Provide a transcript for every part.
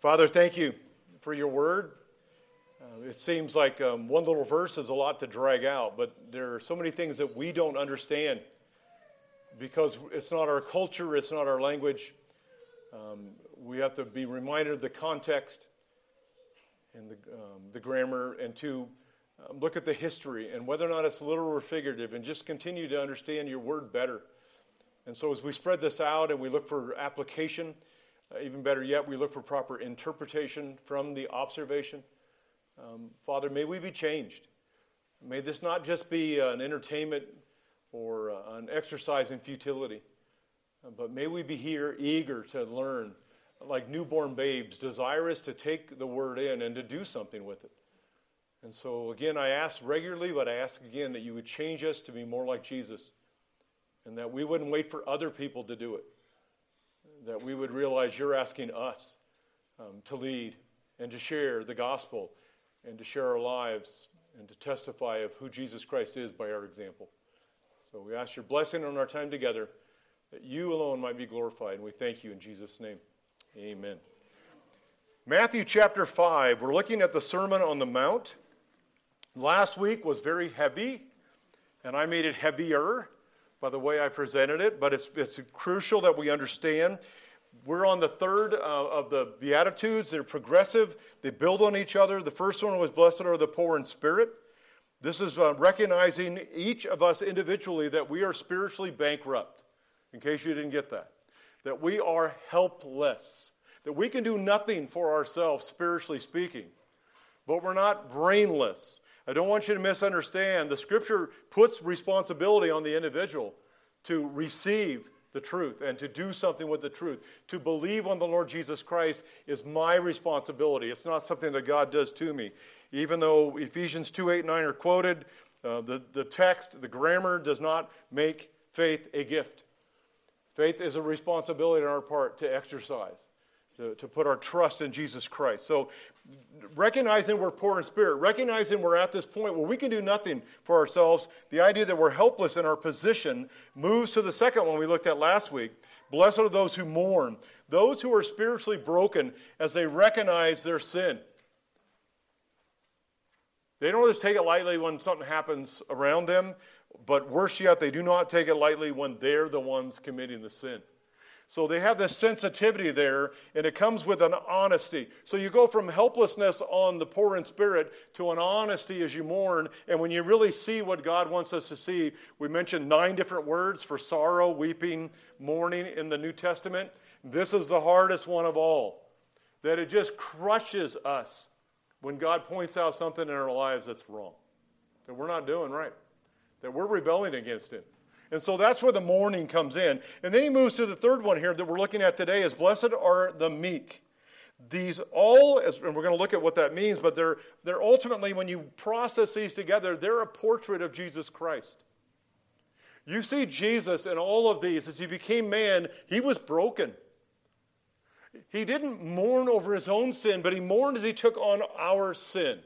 Father, thank you for your word. Uh, it seems like um, one little verse is a lot to drag out, but there are so many things that we don't understand because it's not our culture, it's not our language. Um, we have to be reminded of the context and the, um, the grammar and to um, look at the history and whether or not it's literal or figurative and just continue to understand your word better. And so as we spread this out and we look for application, uh, even better yet, we look for proper interpretation from the observation. Um, Father, may we be changed. May this not just be an entertainment or uh, an exercise in futility, uh, but may we be here eager to learn, like newborn babes, desirous to take the word in and to do something with it. And so, again, I ask regularly, but I ask again that you would change us to be more like Jesus and that we wouldn't wait for other people to do it that we would realize you're asking us um, to lead and to share the gospel and to share our lives and to testify of who Jesus Christ is by our example. So we ask your blessing on our time together that you alone might be glorified. And we thank you in Jesus' name. Amen. Matthew chapter 5, we're looking at the Sermon on the Mount. Last week was very heavy, and I made it heavier by the way I presented it, but it's, it's crucial that we understand. We're on the third uh, of the Beatitudes. They're progressive, they build on each other. The first one was, Blessed are the poor in spirit. This is uh, recognizing each of us individually that we are spiritually bankrupt, in case you didn't get that. That we are helpless, that we can do nothing for ourselves, spiritually speaking, but we're not brainless. I don't want you to misunderstand. The scripture puts responsibility on the individual to receive the truth and to do something with the truth. To believe on the Lord Jesus Christ is my responsibility. It's not something that God does to me. Even though Ephesians 2 8 9 are quoted, uh, the, the text, the grammar does not make faith a gift. Faith is a responsibility on our part to exercise to, to put our trust in Jesus Christ. So, recognizing we're poor in spirit, recognizing we're at this point where we can do nothing for ourselves, the idea that we're helpless in our position moves to the second one we looked at last week. Blessed are those who mourn, those who are spiritually broken as they recognize their sin. They don't just take it lightly when something happens around them, but worse yet, they do not take it lightly when they're the ones committing the sin. So they have this sensitivity there, and it comes with an honesty. So you go from helplessness on the poor in spirit to an honesty as you mourn. And when you really see what God wants us to see, we mentioned nine different words for sorrow, weeping, mourning in the New Testament. This is the hardest one of all. That it just crushes us when God points out something in our lives that's wrong, that we're not doing right, that we're rebelling against Him. And so that's where the mourning comes in. And then he moves to the third one here that we're looking at today is blessed are the meek. These all, and we're going to look at what that means, but they're, they're ultimately, when you process these together, they're a portrait of Jesus Christ. You see Jesus in all of these. As he became man, he was broken. He didn't mourn over his own sin, but he mourned as he took on our sin.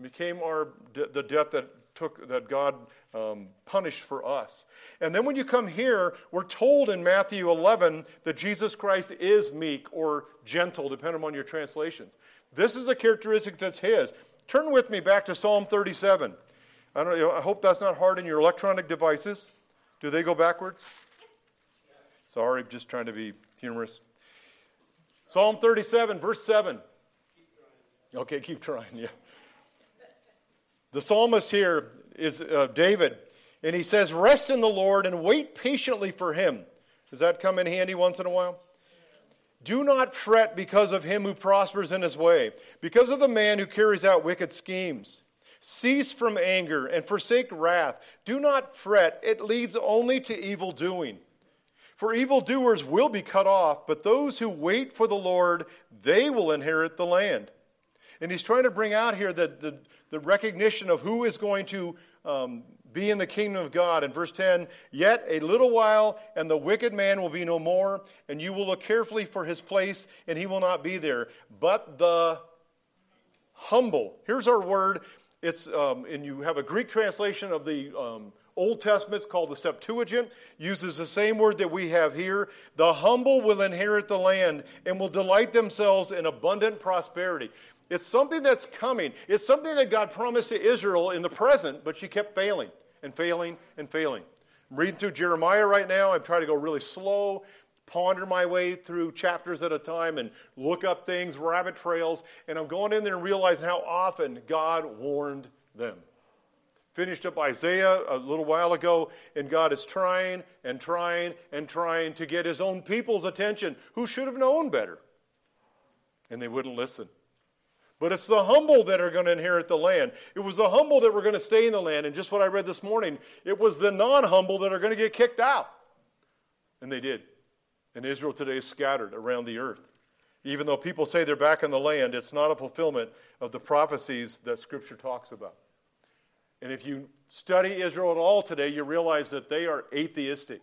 Became our, the death that took that God um, punished for us. And then when you come here, we're told in Matthew 11 that Jesus Christ is meek or gentle, depending on your translations. This is a characteristic that's His. Turn with me back to Psalm 37. I, don't, I hope that's not hard in your electronic devices. Do they go backwards? Sorry, just trying to be humorous. Psalm 37, verse 7. Okay, keep trying, yeah. The psalmist here is uh, David, and he says, Rest in the Lord and wait patiently for him. Does that come in handy once in a while? Do not fret because of him who prospers in his way, because of the man who carries out wicked schemes. Cease from anger and forsake wrath. Do not fret, it leads only to evil doing. For evildoers will be cut off, but those who wait for the Lord, they will inherit the land. And he's trying to bring out here that the, the recognition of who is going to um, be in the kingdom of God. In verse 10, yet a little while, and the wicked man will be no more, and you will look carefully for his place, and he will not be there. But the humble, here's our word. It's, um, and you have a Greek translation of the um, Old Testament's called the Septuagint, uses the same word that we have here. The humble will inherit the land and will delight themselves in abundant prosperity. It's something that's coming. It's something that God promised to Israel in the present, but she kept failing and failing and failing. I'm reading through Jeremiah right now. I'm trying to go really slow, ponder my way through chapters at a time and look up things, rabbit trails, and I'm going in there and realizing how often God warned them. Finished up Isaiah a little while ago, and God is trying and trying and trying to get his own people's attention who should have known better. And they wouldn't listen. But it's the humble that are going to inherit the land. It was the humble that were going to stay in the land. And just what I read this morning, it was the non humble that are going to get kicked out. And they did. And Israel today is scattered around the earth. Even though people say they're back in the land, it's not a fulfillment of the prophecies that Scripture talks about. And if you study Israel at all today, you realize that they are atheistic,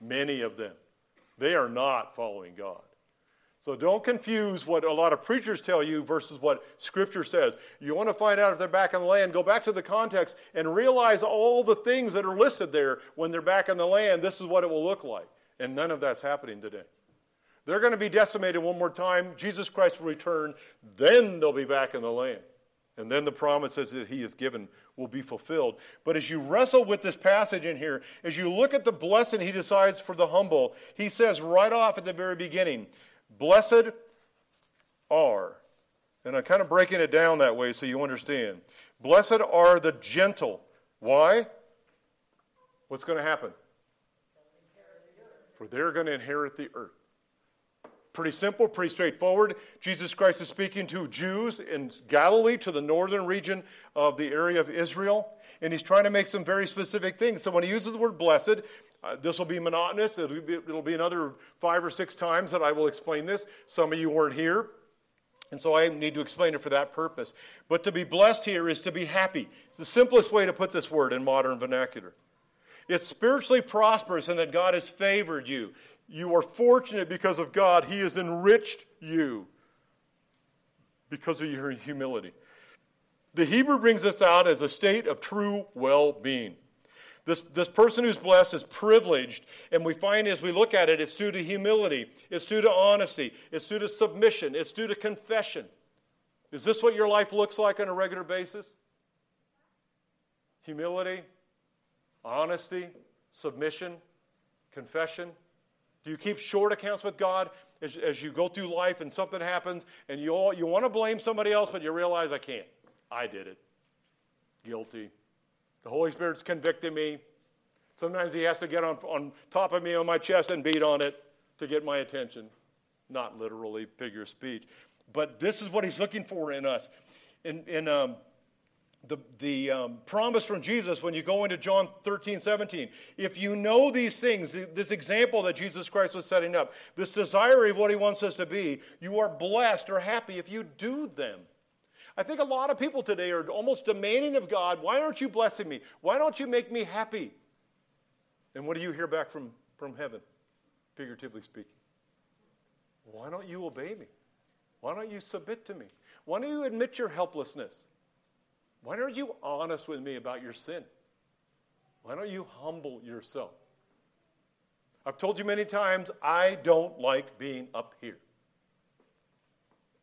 many of them. They are not following God. So don't confuse what a lot of preachers tell you versus what Scripture says. You want to find out if they're back in the land, go back to the context and realize all the things that are listed there when they're back in the land. This is what it will look like. And none of that's happening today. They're going to be decimated one more time. Jesus Christ will return. Then they'll be back in the land. And then the promises that he has given will be fulfilled. But as you wrestle with this passage in here, as you look at the blessing he decides for the humble, he says right off at the very beginning, Blessed are, and I'm kind of breaking it down that way so you understand. Blessed are the gentle. Why? What's going to happen? For they're going to inherit the earth. Pretty simple, pretty straightforward. Jesus Christ is speaking to Jews in Galilee, to the northern region of the area of Israel, and he's trying to make some very specific things. So when he uses the word blessed, uh, this will be monotonous. It'll be, it'll be another five or six times that I will explain this. Some of you weren't here. And so I need to explain it for that purpose. But to be blessed here is to be happy. It's the simplest way to put this word in modern vernacular. It's spiritually prosperous in that God has favored you. You are fortunate because of God. He has enriched you because of your humility. The Hebrew brings this out as a state of true well being. This, this person who's blessed is privileged, and we find as we look at it, it's due to humility, it's due to honesty, it's due to submission, it's due to confession. Is this what your life looks like on a regular basis? Humility, honesty, submission, confession. Do you keep short accounts with God as, as you go through life and something happens and you, all, you want to blame somebody else, but you realize I can't? I did it. Guilty. The Holy Spirit's convicting me. Sometimes He has to get on, on top of me on my chest and beat on it to get my attention. Not literally, figure of speech. But this is what He's looking for in us. In, in um, the, the um, promise from Jesus when you go into John 13, 17. If you know these things, this example that Jesus Christ was setting up, this desire of what he wants us to be, you are blessed or happy if you do them. I think a lot of people today are almost demanding of God, why aren't you blessing me? Why don't you make me happy? And what do you hear back from, from heaven, figuratively speaking? Why don't you obey me? Why don't you submit to me? Why don't you admit your helplessness? Why aren't you honest with me about your sin? Why don't you humble yourself? I've told you many times, I don't like being up here.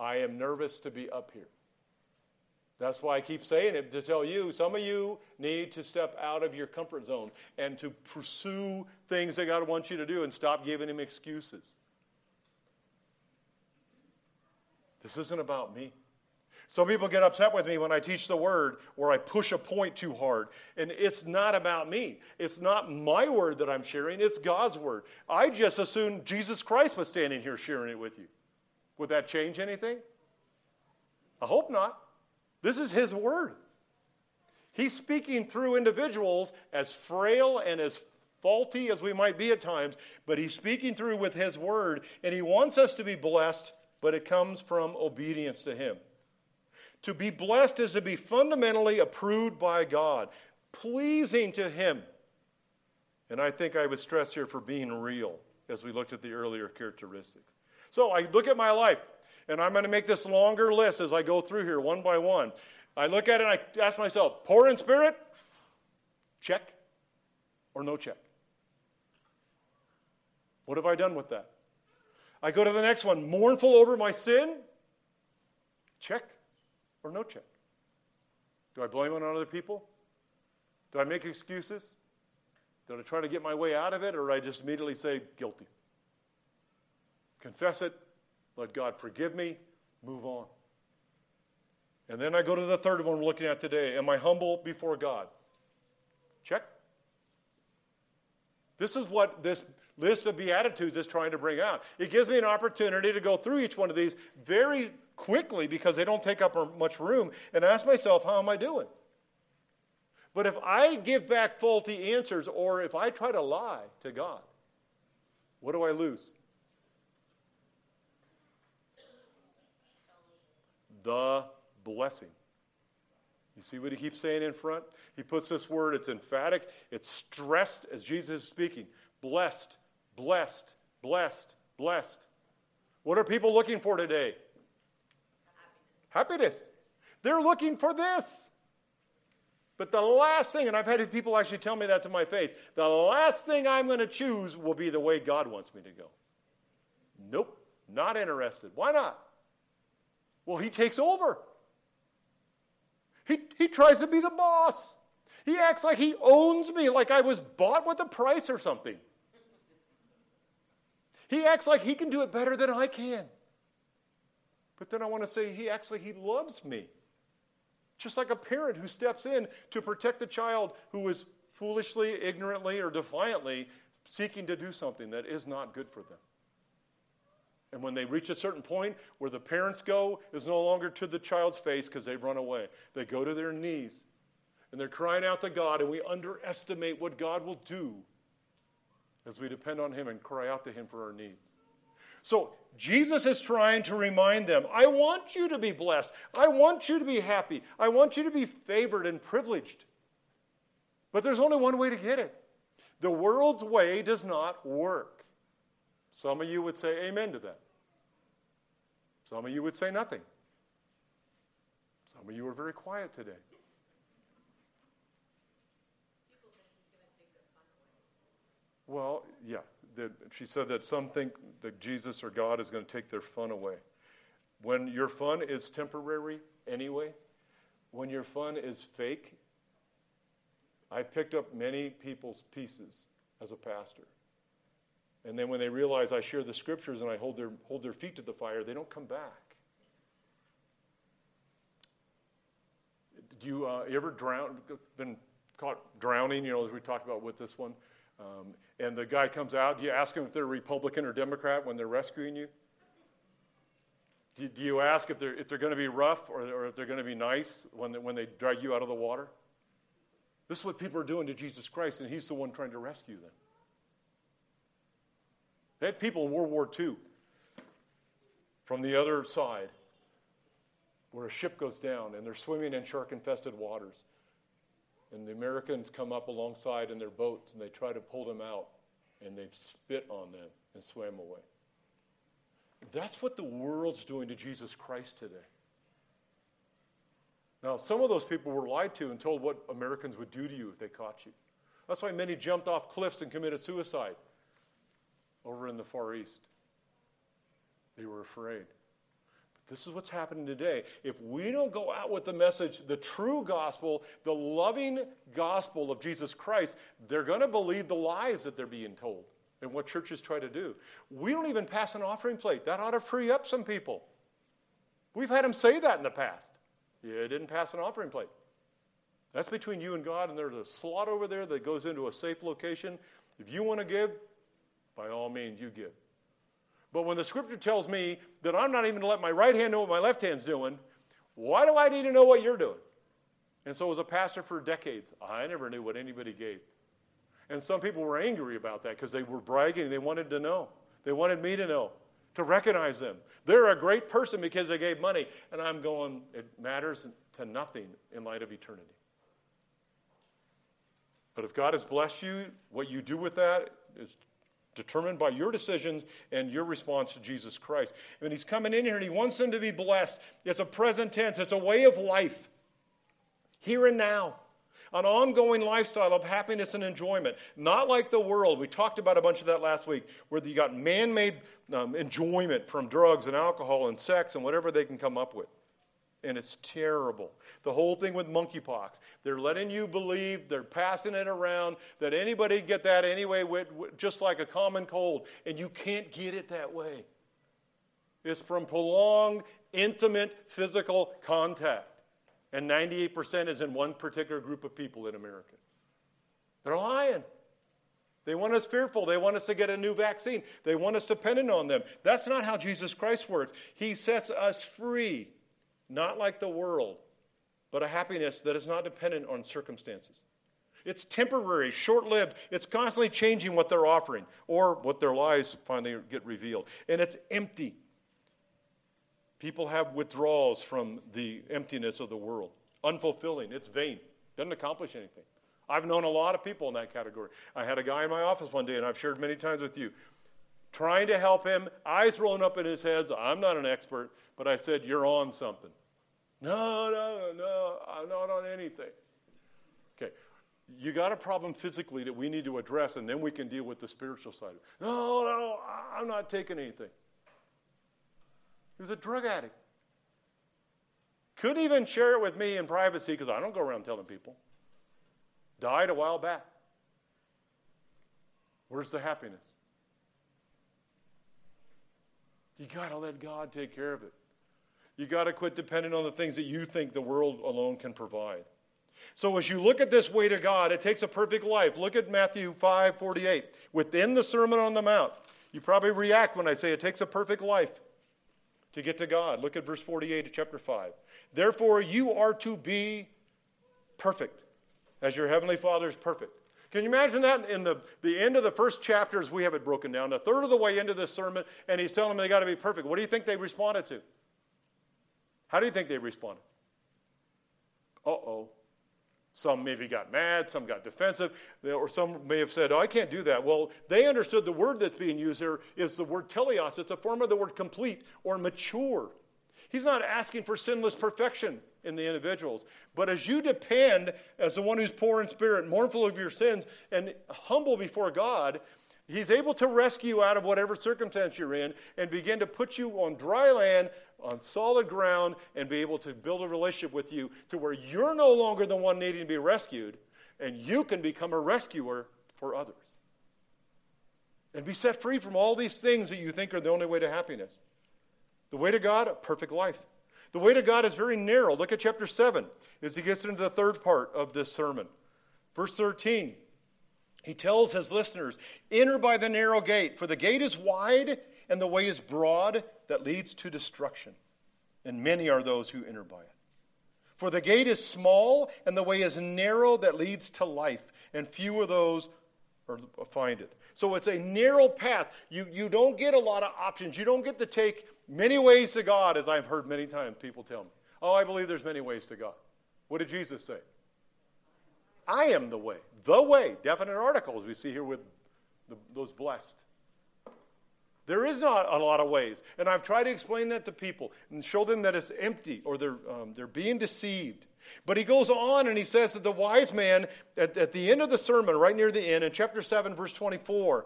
I am nervous to be up here. That's why I keep saying it to tell you some of you need to step out of your comfort zone and to pursue things that God wants you to do and stop giving Him excuses. This isn't about me. Some people get upset with me when I teach the word or I push a point too hard. And it's not about me. It's not my word that I'm sharing, it's God's word. I just assumed Jesus Christ was standing here sharing it with you. Would that change anything? I hope not. This is His Word. He's speaking through individuals as frail and as faulty as we might be at times, but He's speaking through with His Word, and He wants us to be blessed, but it comes from obedience to Him. To be blessed is to be fundamentally approved by God, pleasing to Him. And I think I would stress here for being real as we looked at the earlier characteristics. So I look at my life. And I'm going to make this longer list as I go through here one by one. I look at it and I ask myself, poor in spirit? Check. or no check? What have I done with that? I go to the next one mournful over my sin? Check or no check? Do I blame it on other people? Do I make excuses? Do I try to get my way out of it, or did I just immediately say guilty? Confess it, let God forgive me, move on. And then I go to the third one we're looking at today. Am I humble before God? Check. This is what this list of Beatitudes is trying to bring out. It gives me an opportunity to go through each one of these very quickly because they don't take up much room and ask myself, how am I doing? But if I give back faulty answers or if I try to lie to God, what do I lose? The blessing. You see what he keeps saying in front? He puts this word, it's emphatic, it's stressed as Jesus is speaking. Blessed, blessed, blessed, blessed. What are people looking for today? Happiness. They're looking for this. But the last thing, and I've had people actually tell me that to my face, the last thing I'm going to choose will be the way God wants me to go. Nope, not interested. Why not? Well, he takes over. He, he tries to be the boss. He acts like he owns me, like I was bought with a price or something. He acts like he can do it better than I can. But then I want to say he actually he loves me. Just like a parent who steps in to protect a child who is foolishly, ignorantly, or defiantly seeking to do something that is not good for them. And when they reach a certain point where the parents go is no longer to the child's face because they've run away, they go to their knees and they're crying out to God, and we underestimate what God will do as we depend on Him and cry out to Him for our needs. So Jesus is trying to remind them I want you to be blessed. I want you to be happy. I want you to be favored and privileged. But there's only one way to get it. The world's way does not work. Some of you would say amen to that. Some of you would say nothing. Some of you are very quiet today. Well, yeah, that she said that some think that Jesus or God is going to take their fun away. When your fun is temporary anyway, when your fun is fake, I've picked up many people's pieces as a pastor. And then when they realize I share the scriptures and I hold their, hold their feet to the fire, they don't come back. Do you, uh, you ever drown, been caught drowning, you know, as we talked about with this one? Um, and the guy comes out. Do you ask them if they're Republican or Democrat when they're rescuing you? Do, do you ask if they're, if they're going to be rough or, or if they're going to be nice when they, when they drag you out of the water? This is what people are doing to Jesus Christ, and he's the one trying to rescue them. They had people in World War II from the other side where a ship goes down and they're swimming in shark infested waters. And the Americans come up alongside in their boats and they try to pull them out, and they spit on them and swam away. That's what the world's doing to Jesus Christ today. Now, some of those people were lied to and told what Americans would do to you if they caught you. That's why many jumped off cliffs and committed suicide over in the Far East. They were afraid. This is what's happening today. If we don't go out with the message, the true gospel, the loving gospel of Jesus Christ, they're going to believe the lies that they're being told and what churches try to do. We don't even pass an offering plate. That ought to free up some people. We've had them say that in the past. It didn't pass an offering plate. That's between you and God, and there's a slot over there that goes into a safe location. If you want to give, by all means, you give. But when the scripture tells me that I'm not even to let my right hand know what my left hand's doing, why do I need to know what you're doing? And so, as a pastor for decades, I never knew what anybody gave. And some people were angry about that because they were bragging. They wanted to know. They wanted me to know, to recognize them. They're a great person because they gave money. And I'm going, it matters to nothing in light of eternity. But if God has blessed you, what you do with that is determined by your decisions and your response to Jesus Christ. And he's coming in here and he wants them to be blessed. It's a present tense, it's a way of life, here and now. an ongoing lifestyle of happiness and enjoyment, not like the world. We talked about a bunch of that last week, where you got man made um, enjoyment from drugs and alcohol and sex and whatever they can come up with. And it's terrible. The whole thing with monkeypox. They're letting you believe, they're passing it around, that anybody get that anyway, just like a common cold. And you can't get it that way. It's from prolonged, intimate physical contact and 98% is in one particular group of people in America. They're lying. They want us fearful. They want us to get a new vaccine. They want us dependent on them. That's not how Jesus Christ works. He sets us free, not like the world, but a happiness that is not dependent on circumstances. It's temporary, short lived. It's constantly changing what they're offering or what their lies finally get revealed. And it's empty. People have withdrawals from the emptiness of the world, unfulfilling. It's vain, doesn't accomplish anything. I've known a lot of people in that category. I had a guy in my office one day, and I've shared many times with you, trying to help him, eyes rolling up in his head. I'm not an expert, but I said, You're on something. No, no, no, I'm not on anything. Okay, you got a problem physically that we need to address, and then we can deal with the spiritual side. No, no, I'm not taking anything. He was a drug addict. Couldn't even share it with me in privacy because I don't go around telling people. Died a while back. Where's the happiness? You got to let God take care of it. You got to quit depending on the things that you think the world alone can provide. So as you look at this way to God, it takes a perfect life. Look at Matthew 5 48. Within the Sermon on the Mount, you probably react when I say it takes a perfect life to get to God. Look at verse 48 of chapter 5. Therefore, you are to be perfect, as your heavenly Father is perfect. Can you imagine that in the, the end of the first chapters? We have it broken down, a third of the way into this sermon, and he's telling them they got to be perfect. What do you think they responded to? How do you think they responded? Uh oh. Some maybe got mad, some got defensive, or some may have said, Oh, I can't do that. Well, they understood the word that's being used here is the word teleos. It's a form of the word complete or mature. He's not asking for sinless perfection in the individuals. But as you depend as the one who's poor in spirit, mournful of your sins, and humble before God, He's able to rescue you out of whatever circumstance you're in and begin to put you on dry land on solid ground and be able to build a relationship with you to where you're no longer the one needing to be rescued and you can become a rescuer for others. And be set free from all these things that you think are the only way to happiness. The way to God, a perfect life. The way to God is very narrow. Look at chapter 7 as he gets into the third part of this sermon. Verse 13, he tells his listeners, Enter by the narrow gate, for the gate is wide and the way is broad that leads to destruction, and many are those who enter by it. For the gate is small, and the way is narrow that leads to life, and few are those who find it. So it's a narrow path. You, you don't get a lot of options. You don't get to take many ways to God, as I've heard many times people tell me. Oh, I believe there's many ways to God. What did Jesus say? I am the way. The way. Definite articles we see here with the, those blessed. There is not a lot of ways. And I've tried to explain that to people and show them that it's empty or they're, um, they're being deceived. But he goes on and he says that the wise man, at, at the end of the sermon, right near the end, in chapter 7, verse 24,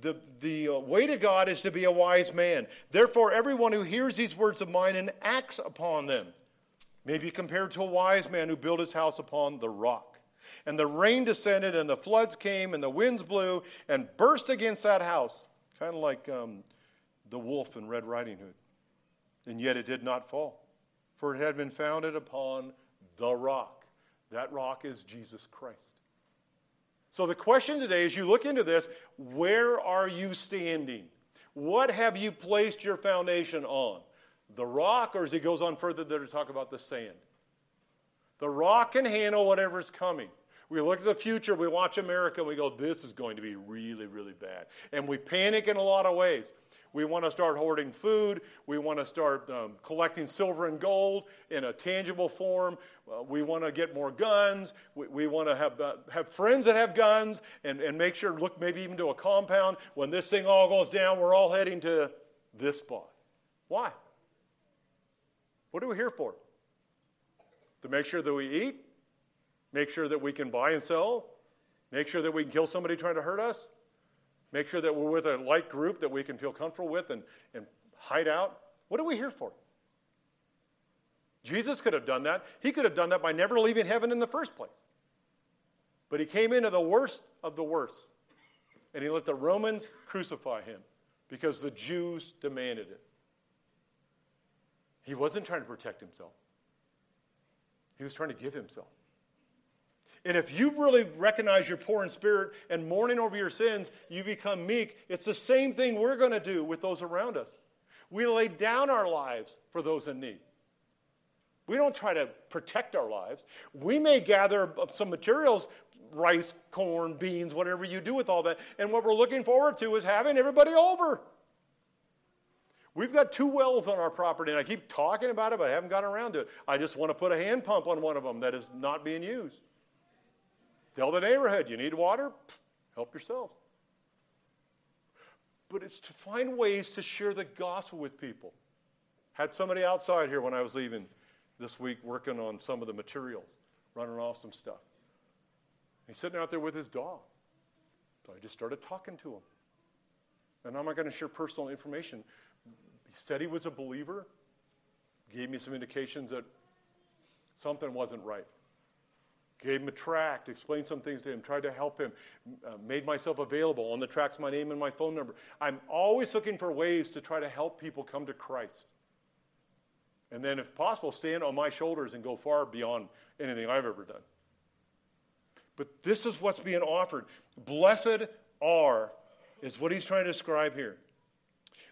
the, the uh, way to God is to be a wise man. Therefore, everyone who hears these words of mine and acts upon them may be compared to a wise man who built his house upon the rock. And the rain descended, and the floods came, and the winds blew and burst against that house kind of like um, the wolf in Red Riding Hood. And yet it did not fall, for it had been founded upon the rock. That rock is Jesus Christ. So the question today, as you look into this, where are you standing? What have you placed your foundation on? The rock, or as he goes on further there to talk about the sand? The rock can handle whatever's coming. We look at the future, we watch America, we go, this is going to be really, really bad. And we panic in a lot of ways. We want to start hoarding food. We want to start um, collecting silver and gold in a tangible form. Uh, we want to get more guns. We, we want to have, uh, have friends that have guns and, and make sure, look maybe even to a compound. When this thing all goes down, we're all heading to this spot. Why? What are we here for? To make sure that we eat, make sure that we can buy and sell, make sure that we can kill somebody trying to hurt us, make sure that we're with a like group that we can feel comfortable with and, and hide out. What are we here for? Jesus could have done that. He could have done that by never leaving heaven in the first place. But he came into the worst of the worst, and he let the Romans crucify him because the Jews demanded it. He wasn't trying to protect himself, he was trying to give himself. And if you really recognize you're poor in spirit and mourning over your sins, you become meek. It's the same thing we're going to do with those around us. We lay down our lives for those in need. We don't try to protect our lives. We may gather some materials rice, corn, beans, whatever you do with all that. And what we're looking forward to is having everybody over. We've got two wells on our property, and I keep talking about it, but I haven't gotten around to it. I just want to put a hand pump on one of them that is not being used. Tell the neighborhood, you need water? Help yourself. But it's to find ways to share the gospel with people. Had somebody outside here when I was leaving this week working on some of the materials, running off some stuff. He's sitting out there with his dog. So I just started talking to him. And I'm not going to share personal information. He said he was a believer, gave me some indications that something wasn't right. Gave him a tract, explained some things to him, tried to help him, uh, made myself available. On the track's my name and my phone number. I'm always looking for ways to try to help people come to Christ. And then, if possible, stand on my shoulders and go far beyond anything I've ever done. But this is what's being offered. Blessed are, is what he's trying to describe here.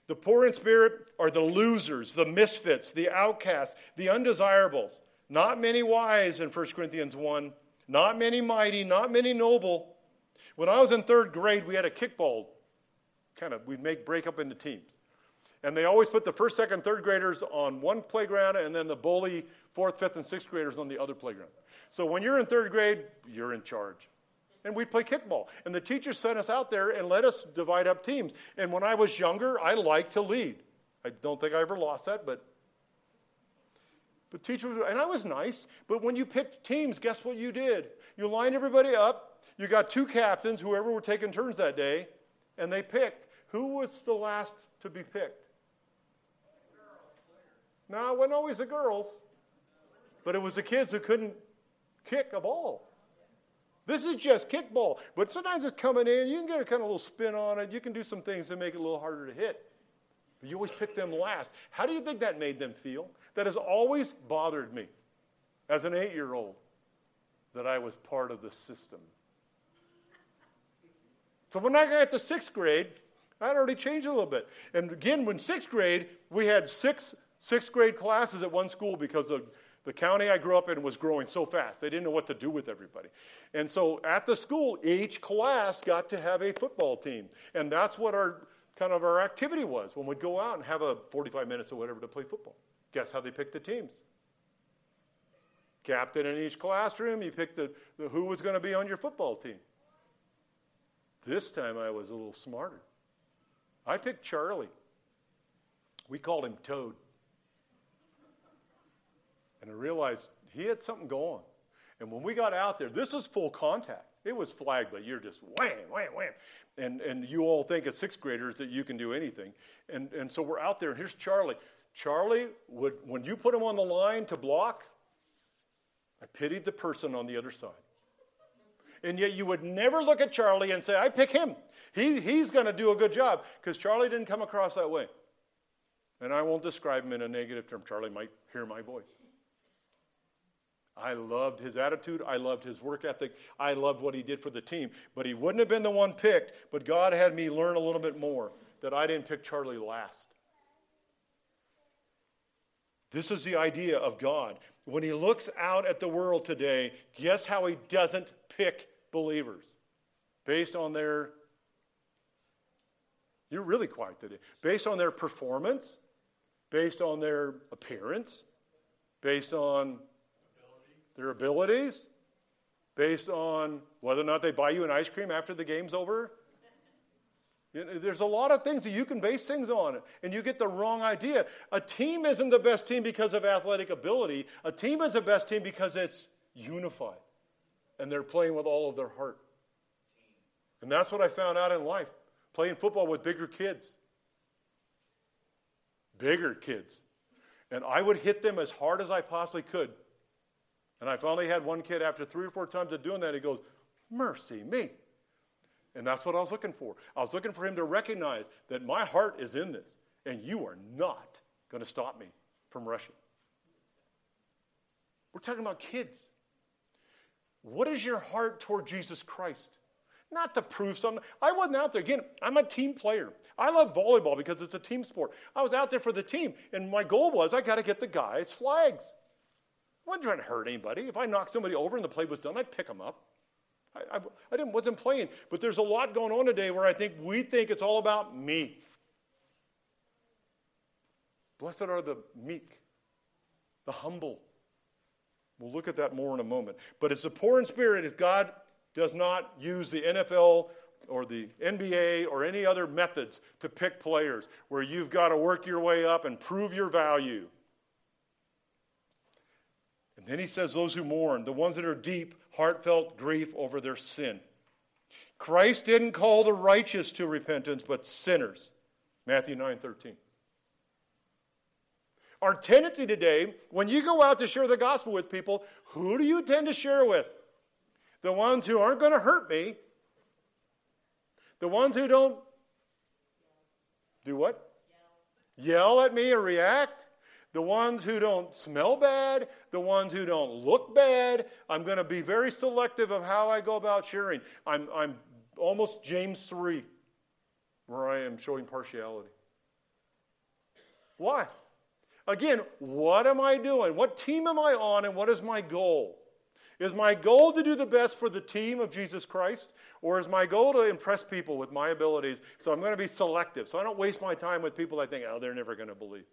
The poor in spirit are the losers, the misfits, the outcasts, the undesirables. Not many wise in 1 Corinthians 1, not many mighty, not many noble. When I was in third grade, we had a kickball kind of, we'd make break up into teams. And they always put the first, second, third graders on one playground and then the bully fourth, fifth, and sixth graders on the other playground. So when you're in third grade, you're in charge. And we play kickball. And the teachers sent us out there and let us divide up teams. And when I was younger, I liked to lead. I don't think I ever lost that, but but teachers and I was nice, but when you picked teams, guess what you did? You lined everybody up. You got two captains, whoever were taking turns that day, and they picked. Who was the last to be picked? No, it wasn't always the girls, but it was the kids who couldn't kick a ball. This is just kickball, but sometimes it's coming in. You can get a kind of little spin on it. You can do some things that make it a little harder to hit. You always pick them last. How do you think that made them feel? That has always bothered me as an eight year old that I was part of the system. So when I got to sixth grade, I'd already changed a little bit. And again, when sixth grade, we had six sixth grade classes at one school because of the county I grew up in was growing so fast. They didn't know what to do with everybody. And so at the school, each class got to have a football team. And that's what our kind of our activity was when we'd go out and have a 45 minutes or whatever to play football. Guess how they picked the teams? Captain in each classroom, you picked the, the who was going to be on your football team. This time I was a little smarter. I picked Charlie. We called him Toad. And I realized he had something going. And when we got out there, this was full contact. It was flag, but you're just wham, wham, wham. And, and you all think as sixth graders that you can do anything. And, and so we're out there, and here's Charlie. Charlie, would, when you put him on the line to block, I pitied the person on the other side. And yet you would never look at Charlie and say, I pick him. He, he's going to do a good job. Because Charlie didn't come across that way. And I won't describe him in a negative term. Charlie might hear my voice. I loved his attitude. I loved his work ethic. I loved what he did for the team. But he wouldn't have been the one picked, but God had me learn a little bit more that I didn't pick Charlie last. This is the idea of God. When he looks out at the world today, guess how he doesn't pick believers? Based on their, you're really quiet today, based on their performance, based on their appearance, based on their abilities, based on whether or not they buy you an ice cream after the game's over. There's a lot of things that you can base things on, and you get the wrong idea. A team isn't the best team because of athletic ability. A team is the best team because it's unified. and they're playing with all of their heart. And that's what I found out in life playing football with bigger kids. Bigger kids. And I would hit them as hard as I possibly could. And I finally had one kid after three or four times of doing that, he goes, Mercy me. And that's what I was looking for. I was looking for him to recognize that my heart is in this, and you are not going to stop me from rushing. We're talking about kids. What is your heart toward Jesus Christ? Not to prove something. I wasn't out there. Again, I'm a team player. I love volleyball because it's a team sport. I was out there for the team, and my goal was I got to get the guys' flags. I wasn't trying to hurt anybody. If I knocked somebody over and the play was done, I'd pick them up. I, I, I didn't, wasn't playing. But there's a lot going on today where I think we think it's all about me. Blessed are the meek, the humble. We'll look at that more in a moment. But it's the poor in spirit if God does not use the NFL or the NBA or any other methods to pick players where you've got to work your way up and prove your value. And then he says, Those who mourn, the ones that are deep, heartfelt grief over their sin. Christ didn't call the righteous to repentance, but sinners. Matthew 9 13. Our tendency today, when you go out to share the gospel with people, who do you tend to share with? The ones who aren't going to hurt me. The ones who don't do what? Yell, Yell at me or react the ones who don't smell bad, the ones who don't look bad. I'm going to be very selective of how I go about sharing. I'm, I'm almost James 3, where I am showing partiality. Why? Again, what am I doing? What team am I on, and what is my goal? Is my goal to do the best for the team of Jesus Christ, or is my goal to impress people with my abilities? So I'm going to be selective, so I don't waste my time with people I think, oh, they're never going to believe.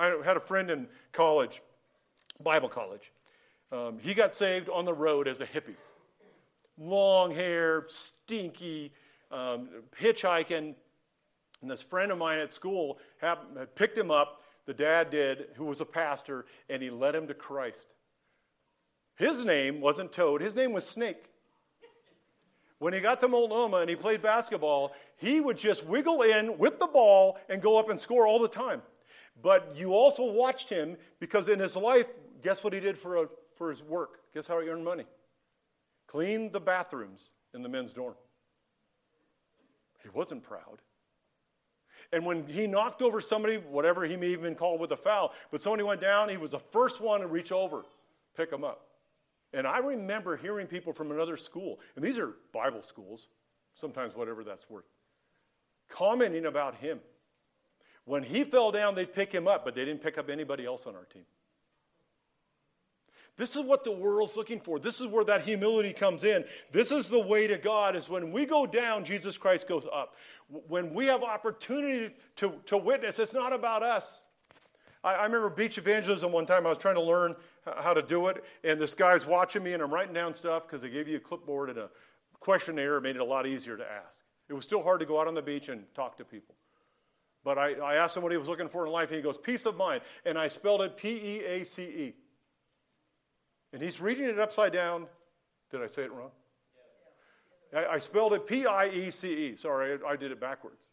I had a friend in college, Bible college. Um, he got saved on the road as a hippie. Long hair, stinky, um, hitchhiking. And this friend of mine at school had, had picked him up, the dad did, who was a pastor, and he led him to Christ. His name wasn't Toad, his name was Snake. When he got to Multnomah and he played basketball, he would just wiggle in with the ball and go up and score all the time. But you also watched him because in his life, guess what he did for, a, for his work? Guess how he earned money? Cleaned the bathrooms in the men's dorm. He wasn't proud. And when he knocked over somebody, whatever he may even been called with a foul, but somebody went down, he was the first one to reach over, pick him up. And I remember hearing people from another school, and these are Bible schools, sometimes whatever that's worth, commenting about him. When he fell down, they'd pick him up, but they didn't pick up anybody else on our team. This is what the world's looking for. This is where that humility comes in. This is the way to God is when we go down, Jesus Christ goes up. When we have opportunity to, to witness, it's not about us. I, I remember beach evangelism one time. I was trying to learn how to do it, and this guy's watching me, and I'm writing down stuff because they gave you a clipboard and a questionnaire. It made it a lot easier to ask. It was still hard to go out on the beach and talk to people. But I, I asked him what he was looking for in life, and he goes, Peace of mind. And I spelled it P E A C E. And he's reading it upside down. Did I say it wrong? I, I spelled it P I E C E. Sorry, I, I did it backwards.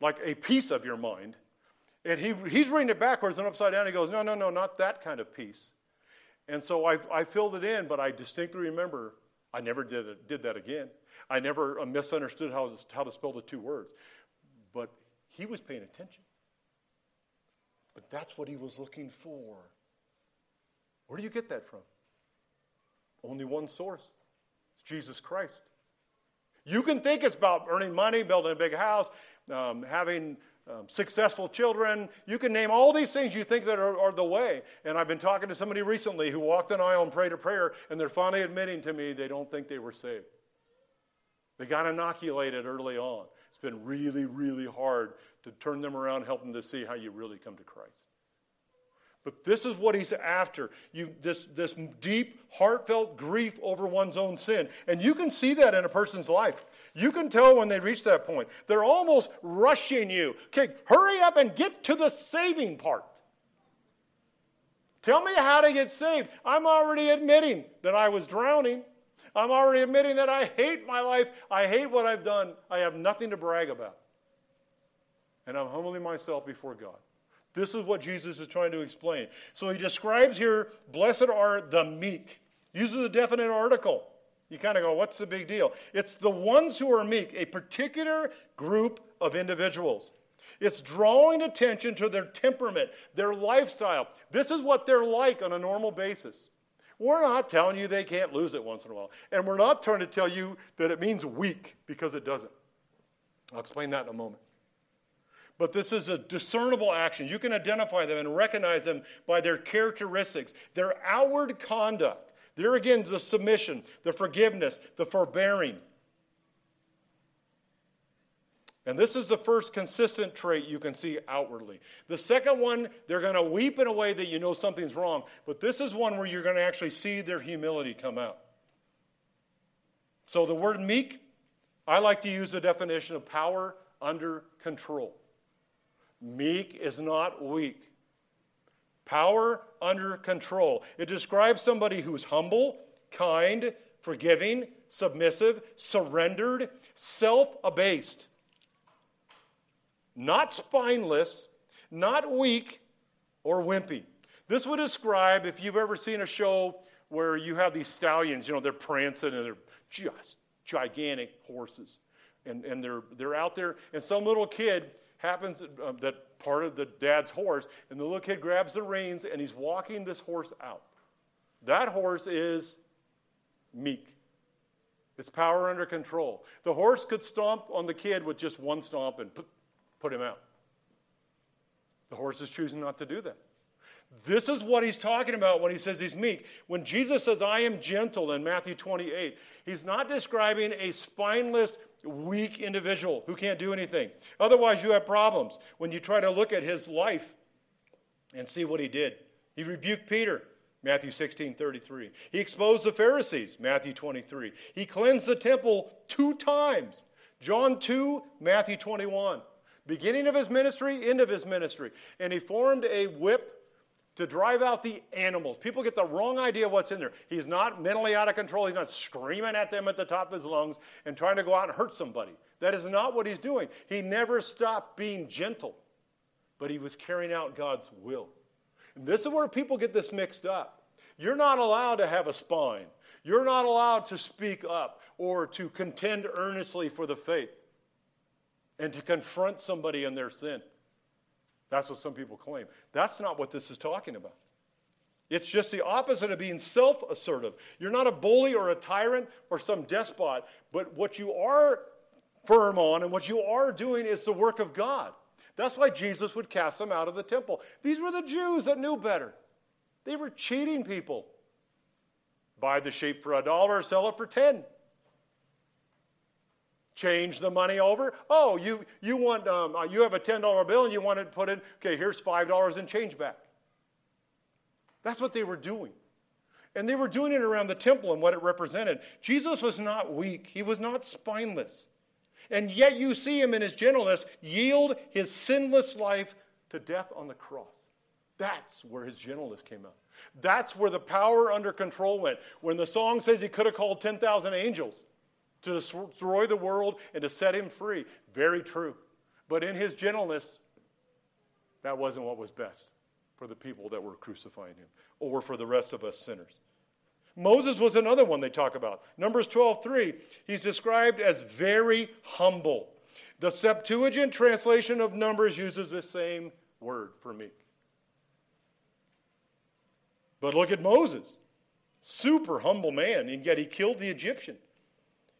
Like a piece of your mind. And he, he's reading it backwards and upside down. He goes, No, no, no, not that kind of peace. And so I, I filled it in, but I distinctly remember I never did, it, did that again. I never uh, misunderstood how, how to spell the two words. But he was paying attention. But that's what he was looking for. Where do you get that from? Only one source it's Jesus Christ. You can think it's about earning money, building a big house, um, having um, successful children. You can name all these things you think that are, are, the way. And I've been talking to somebody recently who walked an aisle and prayed a prayer, and they're finally admitting to me they don't think they were saved. They got inoculated early on. It's been really, really hard to turn them around, help them to see how you really come to Christ. But this is what he's after. You, this, this deep, heartfelt grief over one's own sin. And you can see that in a person's life. You can tell when they reach that point. They're almost rushing you. Okay, hurry up and get to the saving part. Tell me how to get saved. I'm already admitting that I was drowning. I'm already admitting that I hate my life. I hate what I've done. I have nothing to brag about. And I'm humbling myself before God. This is what Jesus is trying to explain. So he describes here, blessed are the meek. Uses a definite article. You kind of go, what's the big deal? It's the ones who are meek, a particular group of individuals. It's drawing attention to their temperament, their lifestyle. This is what they're like on a normal basis. We're not telling you they can't lose it once in a while. And we're not trying to tell you that it means weak because it doesn't. I'll explain that in a moment. But this is a discernible action. You can identify them and recognize them by their characteristics, their outward conduct. There again, the submission, the forgiveness, the forbearing. And this is the first consistent trait you can see outwardly. The second one, they're going to weep in a way that you know something's wrong. But this is one where you're going to actually see their humility come out. So the word meek, I like to use the definition of power under control. Meek is not weak. Power under control. It describes somebody who's humble, kind, forgiving, submissive, surrendered, self abased. Not spineless, not weak or wimpy. This would describe if you've ever seen a show where you have these stallions, you know, they're prancing and they're just gigantic horses. And, and they're, they're out there, and some little kid happens uh, that part of the dad's horse, and the little kid grabs the reins and he's walking this horse out. That horse is meek. It's power under control. The horse could stomp on the kid with just one stomp and put, put him out. The horse is choosing not to do that. This is what he's talking about when he says he's meek. When Jesus says, I am gentle in Matthew 28, he's not describing a spineless, weak individual who can't do anything. Otherwise, you have problems when you try to look at his life and see what he did. He rebuked Peter, Matthew 16 33. He exposed the Pharisees, Matthew 23. He cleansed the temple two times, John 2, Matthew 21. Beginning of his ministry, end of his ministry. And he formed a whip to drive out the animals. People get the wrong idea of what's in there. He's not mentally out of control. He's not screaming at them at the top of his lungs and trying to go out and hurt somebody. That is not what he's doing. He never stopped being gentle, but he was carrying out God's will. And this is where people get this mixed up. You're not allowed to have a spine. You're not allowed to speak up or to contend earnestly for the faith and to confront somebody in their sin. That's what some people claim. That's not what this is talking about. It's just the opposite of being self assertive. You're not a bully or a tyrant or some despot, but what you are firm on and what you are doing is the work of God. That's why Jesus would cast them out of the temple. These were the Jews that knew better. They were cheating people. Buy the sheep for a dollar, sell it for 10 change the money over. Oh, you, you want um, uh, you have a $10 bill and you want to put in, okay, here's $5 in change back. That's what they were doing. And they were doing it around the temple and what it represented. Jesus was not weak, he was not spineless. And yet you see him in his gentleness yield his sinless life to death on the cross. That's where his gentleness came out. That's where the power under control went. When the song says he could have called 10,000 angels, to destroy the world and to set him free. Very true. But in his gentleness, that wasn't what was best for the people that were crucifying him or for the rest of us sinners. Moses was another one they talk about. Numbers 12:3, he's described as very humble. The Septuagint translation of Numbers uses the same word for meek. But look at Moses. Super humble man, and yet he killed the Egyptian.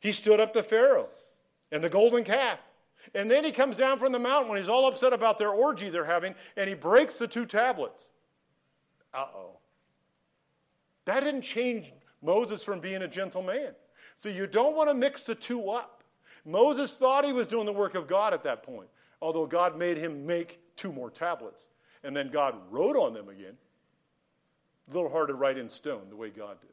He stood up to Pharaoh and the golden calf. And then he comes down from the mountain when he's all upset about their orgy they're having, and he breaks the two tablets. Uh oh. That didn't change Moses from being a gentle man. So you don't want to mix the two up. Moses thought he was doing the work of God at that point, although God made him make two more tablets. And then God wrote on them again. A little hard to write in stone the way God did.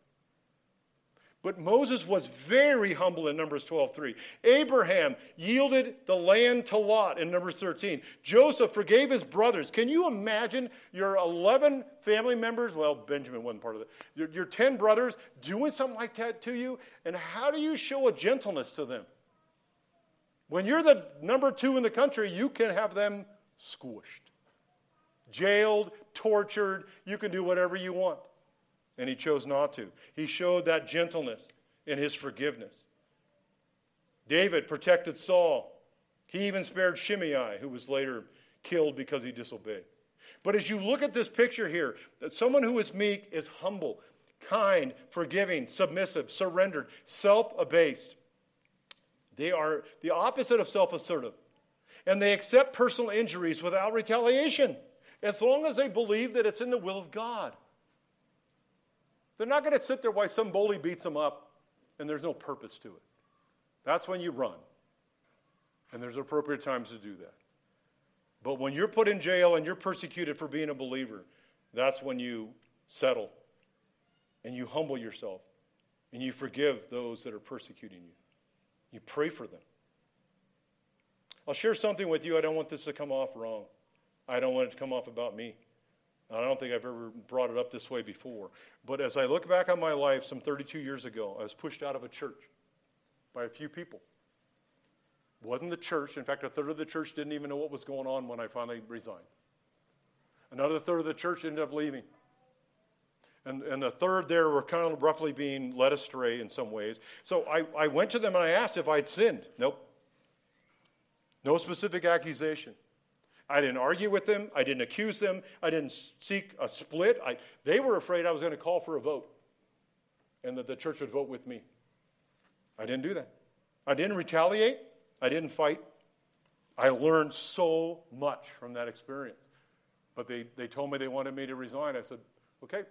But Moses was very humble in Numbers 12:3. Abraham yielded the land to Lot in Numbers 13. Joseph forgave his brothers. Can you imagine your 11 family members? Well, Benjamin wasn't part of it. Your, your 10 brothers doing something like that to you? And how do you show a gentleness to them? When you're the number two in the country, you can have them squished, jailed, tortured. You can do whatever you want and he chose not to. He showed that gentleness in his forgiveness. David protected Saul. He even spared Shimei, who was later killed because he disobeyed. But as you look at this picture here, that someone who is meek is humble, kind, forgiving, submissive, surrendered, self abased. They are the opposite of self assertive. And they accept personal injuries without retaliation, as long as they believe that it's in the will of God. They're not going to sit there while some bully beats them up and there's no purpose to it. That's when you run. And there's appropriate times to do that. But when you're put in jail and you're persecuted for being a believer, that's when you settle and you humble yourself and you forgive those that are persecuting you. You pray for them. I'll share something with you. I don't want this to come off wrong. I don't want it to come off about me. I don't think I've ever brought it up this way before. But as I look back on my life some 32 years ago, I was pushed out of a church by a few people. Wasn't the church. In fact, a third of the church didn't even know what was going on when I finally resigned. Another third of the church ended up leaving. And, and a third there were kind of roughly being led astray in some ways. So I, I went to them and I asked if I'd sinned. Nope. No specific accusation. I didn't argue with them. I didn't accuse them. I didn't seek a split. I, they were afraid I was going to call for a vote and that the church would vote with me. I didn't do that. I didn't retaliate. I didn't fight. I learned so much from that experience. But they, they told me they wanted me to resign. I said, okay.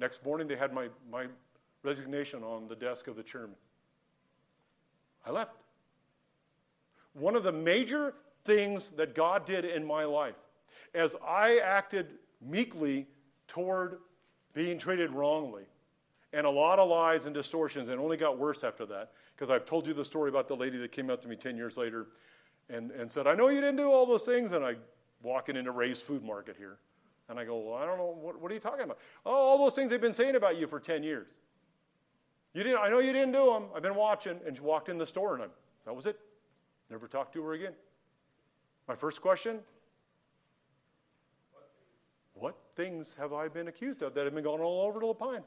Next morning, they had my, my resignation on the desk of the chairman. I left. One of the major things that God did in my life. As I acted meekly toward being treated wrongly, and a lot of lies and distortions, and only got worse after that, because I've told you the story about the lady that came up to me 10 years later and, and said, I know you didn't do all those things, and I walking into Ray's food market here. And I go, Well, I don't know, what, what are you talking about? Oh, all those things they've been saying about you for 10 years. You didn't, I know you didn't do them. I've been watching. And she walked in the store, and I, that was it. Never talked to her again. My first question What things have I been accused of that have been going all over the La Pine?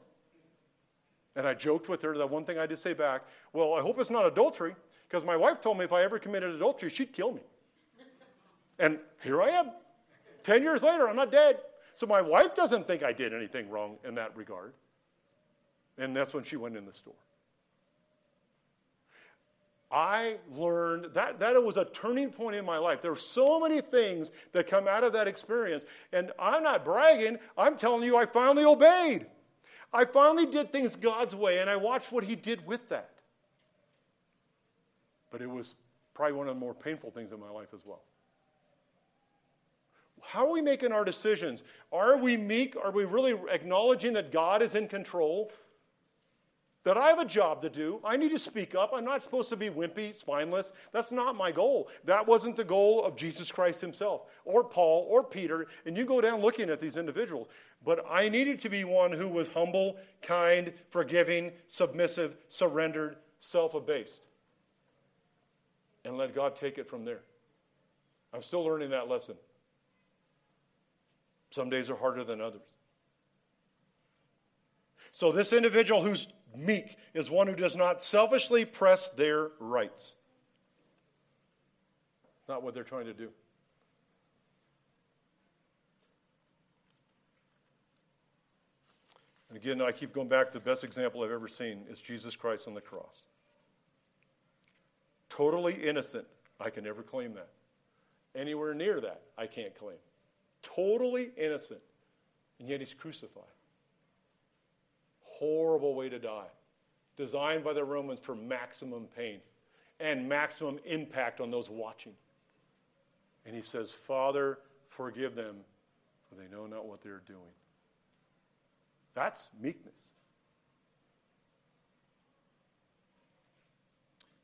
And I joked with her that one thing I did say back, Well, I hope it's not adultery, because my wife told me if I ever committed adultery, she'd kill me. and here I am. Ten years later, I'm not dead. So my wife doesn't think I did anything wrong in that regard. And that's when she went in the store. I learned that, that was a turning point in my life. There are so many things that come out of that experience. And I'm not bragging, I'm telling you, I finally obeyed. I finally did things God's way, and I watched what He did with that. But it was probably one of the more painful things in my life as well. How are we making our decisions? Are we meek? Are we really acknowledging that God is in control? That I have a job to do. I need to speak up. I'm not supposed to be wimpy, spineless. That's not my goal. That wasn't the goal of Jesus Christ himself, or Paul, or Peter. And you go down looking at these individuals. But I needed to be one who was humble, kind, forgiving, submissive, surrendered, self abased. And let God take it from there. I'm still learning that lesson. Some days are harder than others. So, this individual who's Meek is one who does not selfishly press their rights. Not what they're trying to do. And again, I keep going back. The best example I've ever seen is Jesus Christ on the cross. Totally innocent. I can never claim that. Anywhere near that, I can't claim. Totally innocent. And yet he's crucified horrible way to die, designed by the Romans for maximum pain and maximum impact on those watching. And he says, Father, forgive them, for they know not what they're doing. That's meekness.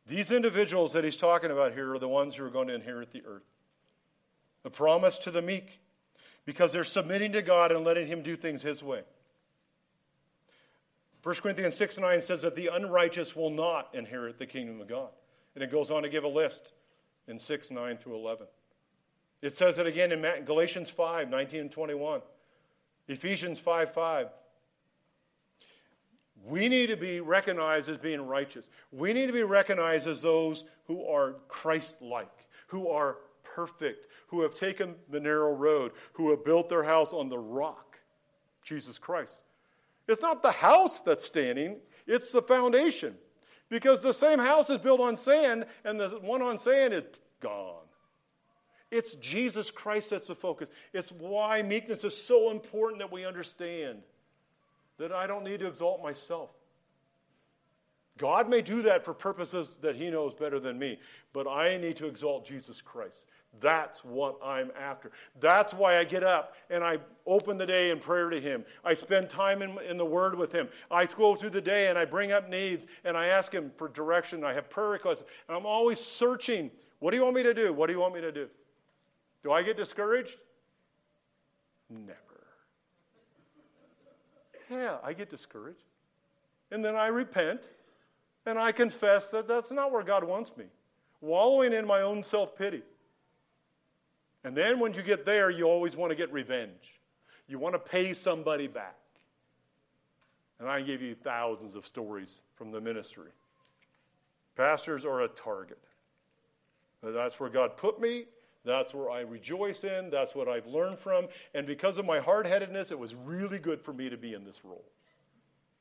These individuals that he's talking about here are the ones who are going to inherit the earth. The promise to the meek, because they're submitting to God and letting him do things his way. 1 Corinthians 6 9 says that the unrighteous will not inherit the kingdom of God. And it goes on to give a list in 6 9 through 11. It says it again in Galatians 5 19 and 21, Ephesians 5 5. We need to be recognized as being righteous. We need to be recognized as those who are Christ like, who are perfect, who have taken the narrow road, who have built their house on the rock, Jesus Christ. It's not the house that's standing, it's the foundation. Because the same house is built on sand, and the one on sand is gone. It's Jesus Christ that's the focus. It's why meekness is so important that we understand that I don't need to exalt myself. God may do that for purposes that He knows better than me, but I need to exalt Jesus Christ. That's what I'm after. That's why I get up and I open the day in prayer to Him. I spend time in, in the Word with Him. I go through the day and I bring up needs and I ask Him for direction. I have prayer requests. And I'm always searching. What do you want me to do? What do you want me to do? Do I get discouraged? Never. Yeah, I get discouraged. And then I repent and I confess that that's not where God wants me, wallowing in my own self pity. And then when you get there, you always want to get revenge. You want to pay somebody back. And I give you thousands of stories from the ministry. Pastors are a target. That's where God put me. That's where I rejoice in. That's what I've learned from. And because of my hard headedness, it was really good for me to be in this role.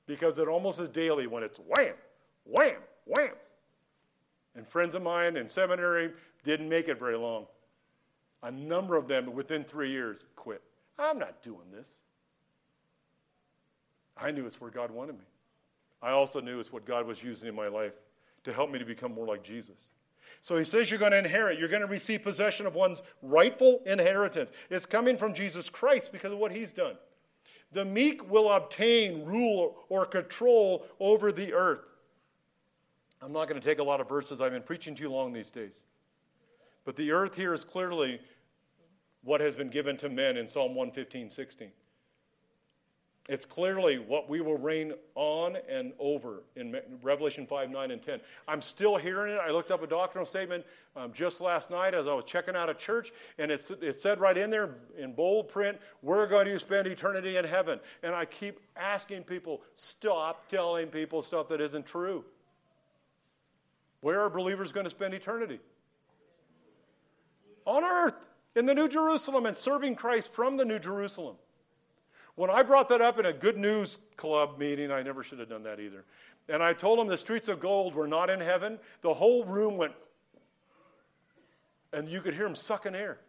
Because it almost is daily when it's wham, wham, wham. And friends of mine in seminary didn't make it very long. A number of them, within three years, quit. I'm not doing this. I knew it's where God wanted me. I also knew it's what God was using in my life to help me to become more like Jesus. So he says you're going to inherit. You're going to receive possession of one's rightful inheritance. It's coming from Jesus Christ because of what he's done. The meek will obtain rule or control over the earth. I'm not going to take a lot of verses. I've been preaching too long these days. But the earth here is clearly what has been given to men in Psalm 115, 16. It's clearly what we will reign on and over in Revelation 5, 9, and 10. I'm still hearing it. I looked up a doctrinal statement um, just last night as I was checking out a church, and it said right in there in bold print, We're going to spend eternity in heaven. And I keep asking people, Stop telling people stuff that isn't true. Where are believers going to spend eternity? On earth, in the New Jerusalem, and serving Christ from the New Jerusalem. When I brought that up in a good news club meeting, I never should have done that either. And I told them the streets of gold were not in heaven, the whole room went, and you could hear them sucking air.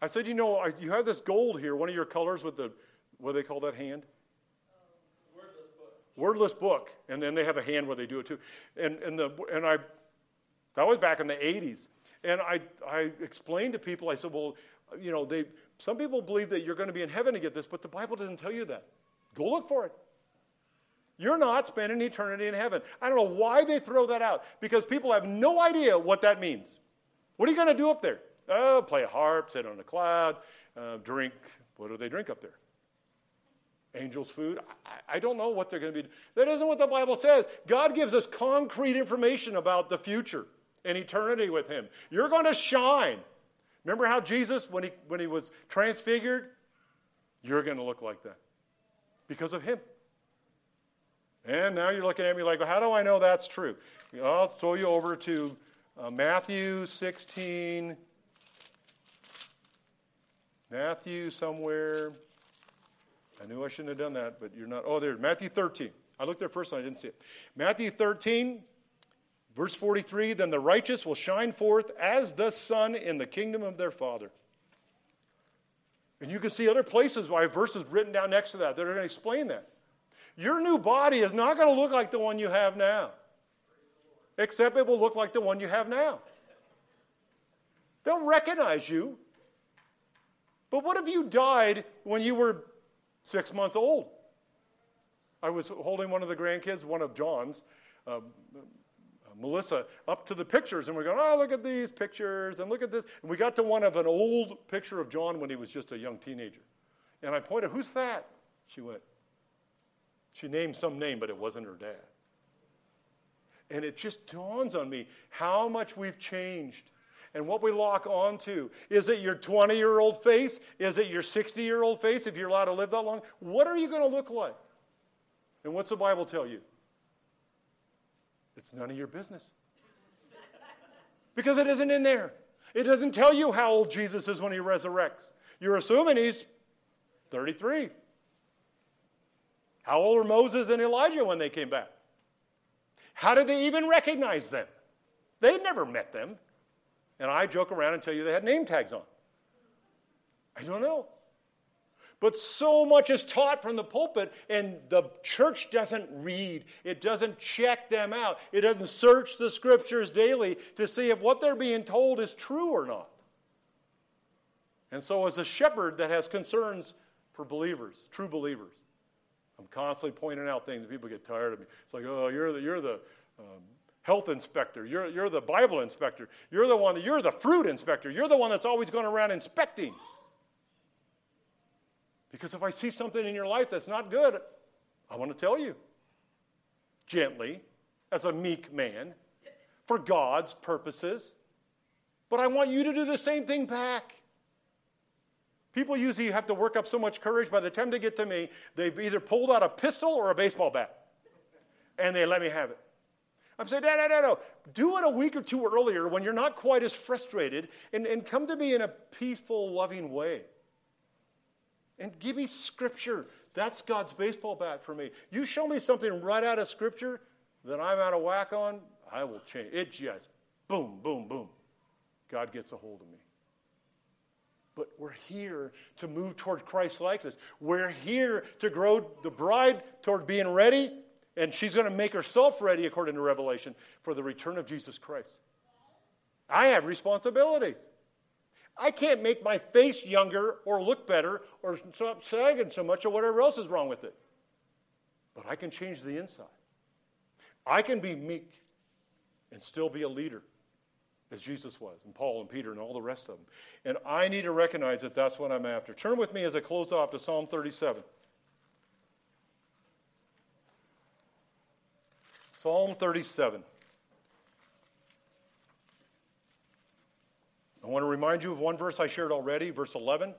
I said, You know, you have this gold here, one of your colors with the, what do they call that hand? wordless book. Wordless book. And then they have a hand where they do it too. And, and, the, and I, that was back in the 80s. And I, I explained to people, I said, Well, you know, they, some people believe that you're going to be in heaven to get this, but the Bible doesn't tell you that. Go look for it. You're not spending eternity in heaven. I don't know why they throw that out because people have no idea what that means. What are you going to do up there? Oh, play a harp, sit on a cloud, uh, drink. What do they drink up there? Angels' food? I, I don't know what they're going to be. That isn't what the Bible says. God gives us concrete information about the future and eternity with Him. You're going to shine. Remember how Jesus, when he, when he was transfigured, you're going to look like that because of him. And now you're looking at me like, well, how do I know that's true? I'll throw you over to uh, Matthew 16. Matthew somewhere. I knew I shouldn't have done that, but you're not. Oh, there, Matthew 13. I looked there first and I didn't see it. Matthew 13, Verse 43 Then the righteous will shine forth as the sun in the kingdom of their Father. And you can see other places why verses written down next to that that are going to explain that. Your new body is not going to look like the one you have now, except it will look like the one you have now. They'll recognize you. But what if you died when you were six months old? I was holding one of the grandkids, one of John's. Uh, Melissa up to the pictures, and we're going, oh, look at these pictures, and look at this. And we got to one of an old picture of John when he was just a young teenager. And I pointed, who's that? She went, she named some name, but it wasn't her dad. And it just dawns on me how much we've changed and what we lock onto. Is it your 20 year old face? Is it your 60 year old face if you're allowed to live that long? What are you going to look like? And what's the Bible tell you? It's none of your business. Because it isn't in there. It doesn't tell you how old Jesus is when he resurrects. You're assuming he's 33. How old were Moses and Elijah when they came back? How did they even recognize them? They'd never met them. And I joke around and tell you they had name tags on. I don't know. But so much is taught from the pulpit, and the church doesn't read. It doesn't check them out. It doesn't search the scriptures daily to see if what they're being told is true or not. And so, as a shepherd that has concerns for believers, true believers, I'm constantly pointing out things. People get tired of me. It's like, oh, you're the, you're the um, health inspector. You're, you're the Bible inspector. You're the one, you're the fruit inspector. You're the one that's always going around inspecting. Because if I see something in your life that's not good, I want to tell you gently, as a meek man, for God's purposes. But I want you to do the same thing back. People usually have to work up so much courage by the time they get to me, they've either pulled out a pistol or a baseball bat. And they let me have it. I'm saying, no, no, no, no. Do it a week or two earlier when you're not quite as frustrated and, and come to me in a peaceful, loving way. And give me scripture. That's God's baseball bat for me. You show me something right out of scripture that I'm out of whack on, I will change. It just boom, boom, boom. God gets a hold of me. But we're here to move toward Christ likeness. We're here to grow the bride toward being ready, and she's going to make herself ready, according to Revelation, for the return of Jesus Christ. I have responsibilities. I can't make my face younger or look better or stop sagging so much or whatever else is wrong with it. But I can change the inside. I can be meek and still be a leader, as Jesus was, and Paul and Peter and all the rest of them. And I need to recognize that that's what I'm after. Turn with me as I close off to Psalm 37. Psalm 37. I want to remind you of one verse I shared already, verse 11.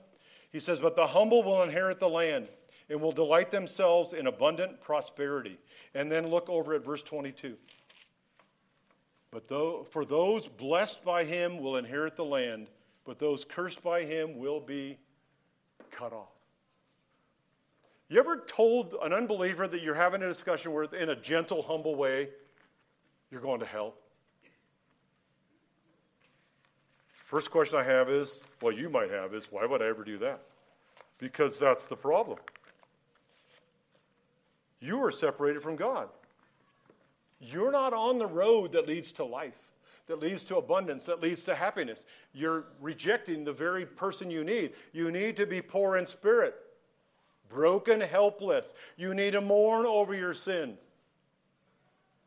He says, But the humble will inherit the land and will delight themselves in abundant prosperity. And then look over at verse 22. But though, for those blessed by him will inherit the land, but those cursed by him will be cut off. You ever told an unbeliever that you're having a discussion with in a gentle, humble way, you're going to hell? First question I have is, well, you might have is, why would I ever do that? Because that's the problem. You are separated from God. You're not on the road that leads to life, that leads to abundance, that leads to happiness. You're rejecting the very person you need. You need to be poor in spirit, broken, helpless. You need to mourn over your sins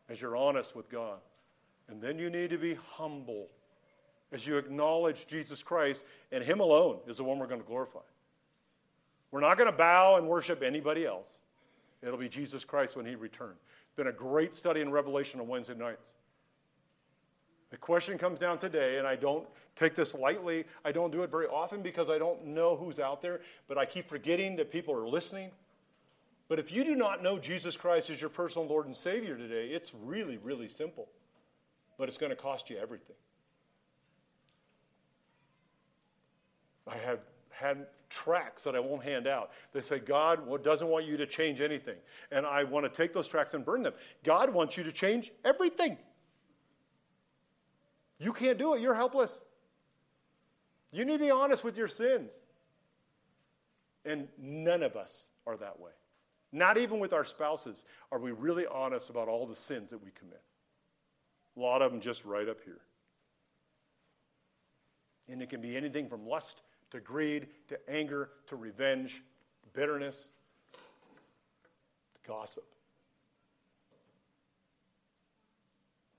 as you're honest with God. And then you need to be humble as you acknowledge Jesus Christ, and Him alone is the one we're going to glorify. We're not going to bow and worship anybody else. It'll be Jesus Christ when He returns. It's been a great study in Revelation on Wednesday nights. The question comes down today, and I don't take this lightly. I don't do it very often because I don't know who's out there, but I keep forgetting that people are listening. But if you do not know Jesus Christ as your personal Lord and Savior today, it's really, really simple. But it's going to cost you everything. I have had tracks that I won't hand out. They say, God doesn't want you to change anything. And I want to take those tracks and burn them. God wants you to change everything. You can't do it. You're helpless. You need to be honest with your sins. And none of us are that way. Not even with our spouses are we really honest about all the sins that we commit. A lot of them just right up here. And it can be anything from lust to greed, to anger, to revenge, bitterness, to gossip.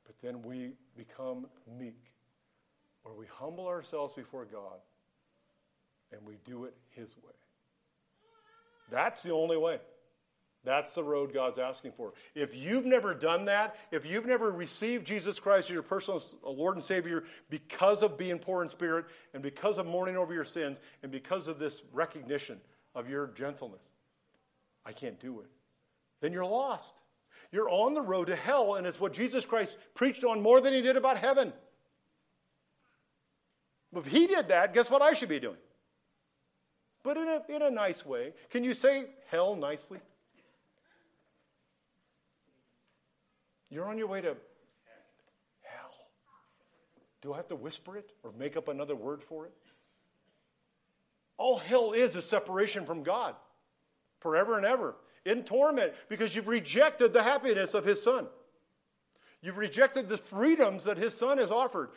But then we become meek, where we humble ourselves before God and we do it His way. That's the only way. That's the road God's asking for. If you've never done that, if you've never received Jesus Christ as your personal uh, Lord and Savior because of being poor in spirit and because of mourning over your sins and because of this recognition of your gentleness, I can't do it, then you're lost. You're on the road to hell, and it's what Jesus Christ preached on more than he did about heaven. If he did that, guess what I should be doing? But in a, in a nice way. Can you say hell nicely? You're on your way to hell. Do I have to whisper it or make up another word for it? All hell is is separation from God forever and ever in torment because you've rejected the happiness of His Son. You've rejected the freedoms that His Son has offered.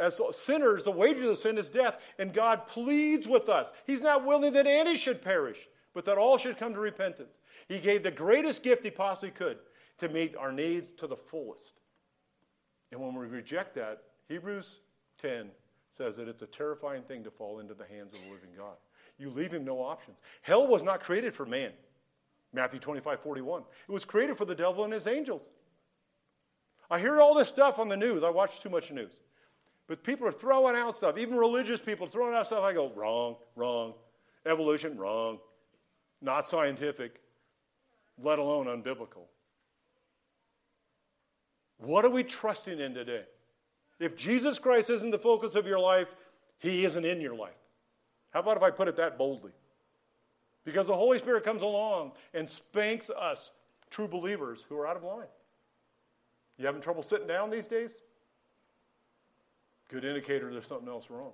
As sinners, the wages of sin is death, and God pleads with us. He's not willing that any should perish, but that all should come to repentance. He gave the greatest gift He possibly could to meet our needs to the fullest. And when we reject that, Hebrews 10 says that it's a terrifying thing to fall into the hands of the living God. You leave him no options. Hell was not created for man. Matthew 25, 41. It was created for the devil and his angels. I hear all this stuff on the news. I watch too much news. But people are throwing out stuff, even religious people throwing out stuff. I go, wrong, wrong. Evolution, wrong. Not scientific, let alone unbiblical. What are we trusting in today? If Jesus Christ isn't the focus of your life, he isn't in your life. How about if I put it that boldly? Because the Holy Spirit comes along and spanks us, true believers, who are out of line. You having trouble sitting down these days? Good indicator there's something else wrong.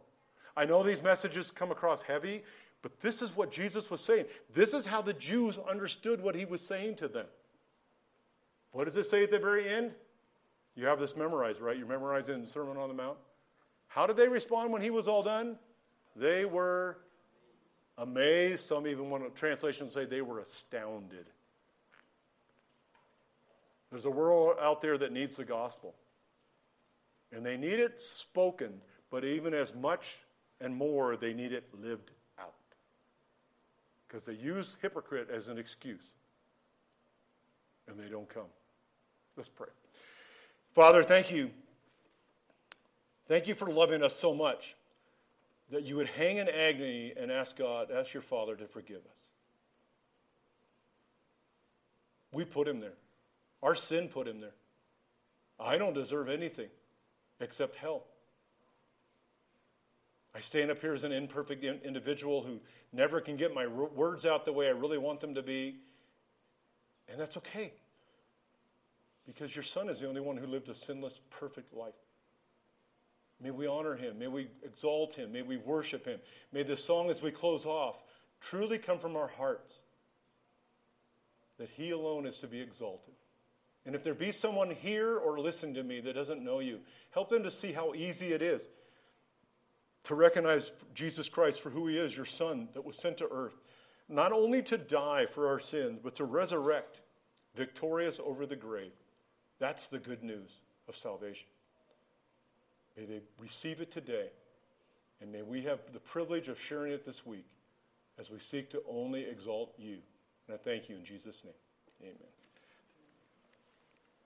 I know these messages come across heavy, but this is what Jesus was saying. This is how the Jews understood what he was saying to them. What does it say at the very end? You have this memorized, right? You're memorizing the Sermon on the Mount. How did they respond when he was all done? They were amazed. Some even want to translation say they were astounded. There's a world out there that needs the gospel. And they need it spoken, but even as much and more, they need it lived out. Because they use hypocrite as an excuse. And they don't come. Let's pray. Father, thank you. Thank you for loving us so much that you would hang in agony and ask God, ask your Father to forgive us. We put him there. Our sin put him there. I don't deserve anything except hell. I stand up here as an imperfect individual who never can get my words out the way I really want them to be, and that's okay. Because your son is the only one who lived a sinless, perfect life. May we honor him. May we exalt him. May we worship him. May the song as we close off truly come from our hearts that he alone is to be exalted. And if there be someone here or listen to me that doesn't know you, help them to see how easy it is to recognize Jesus Christ for who he is, your son that was sent to earth, not only to die for our sins, but to resurrect victorious over the grave. That's the good news of salvation. May they receive it today, and may we have the privilege of sharing it this week as we seek to only exalt you. And I thank you in Jesus' name. Amen.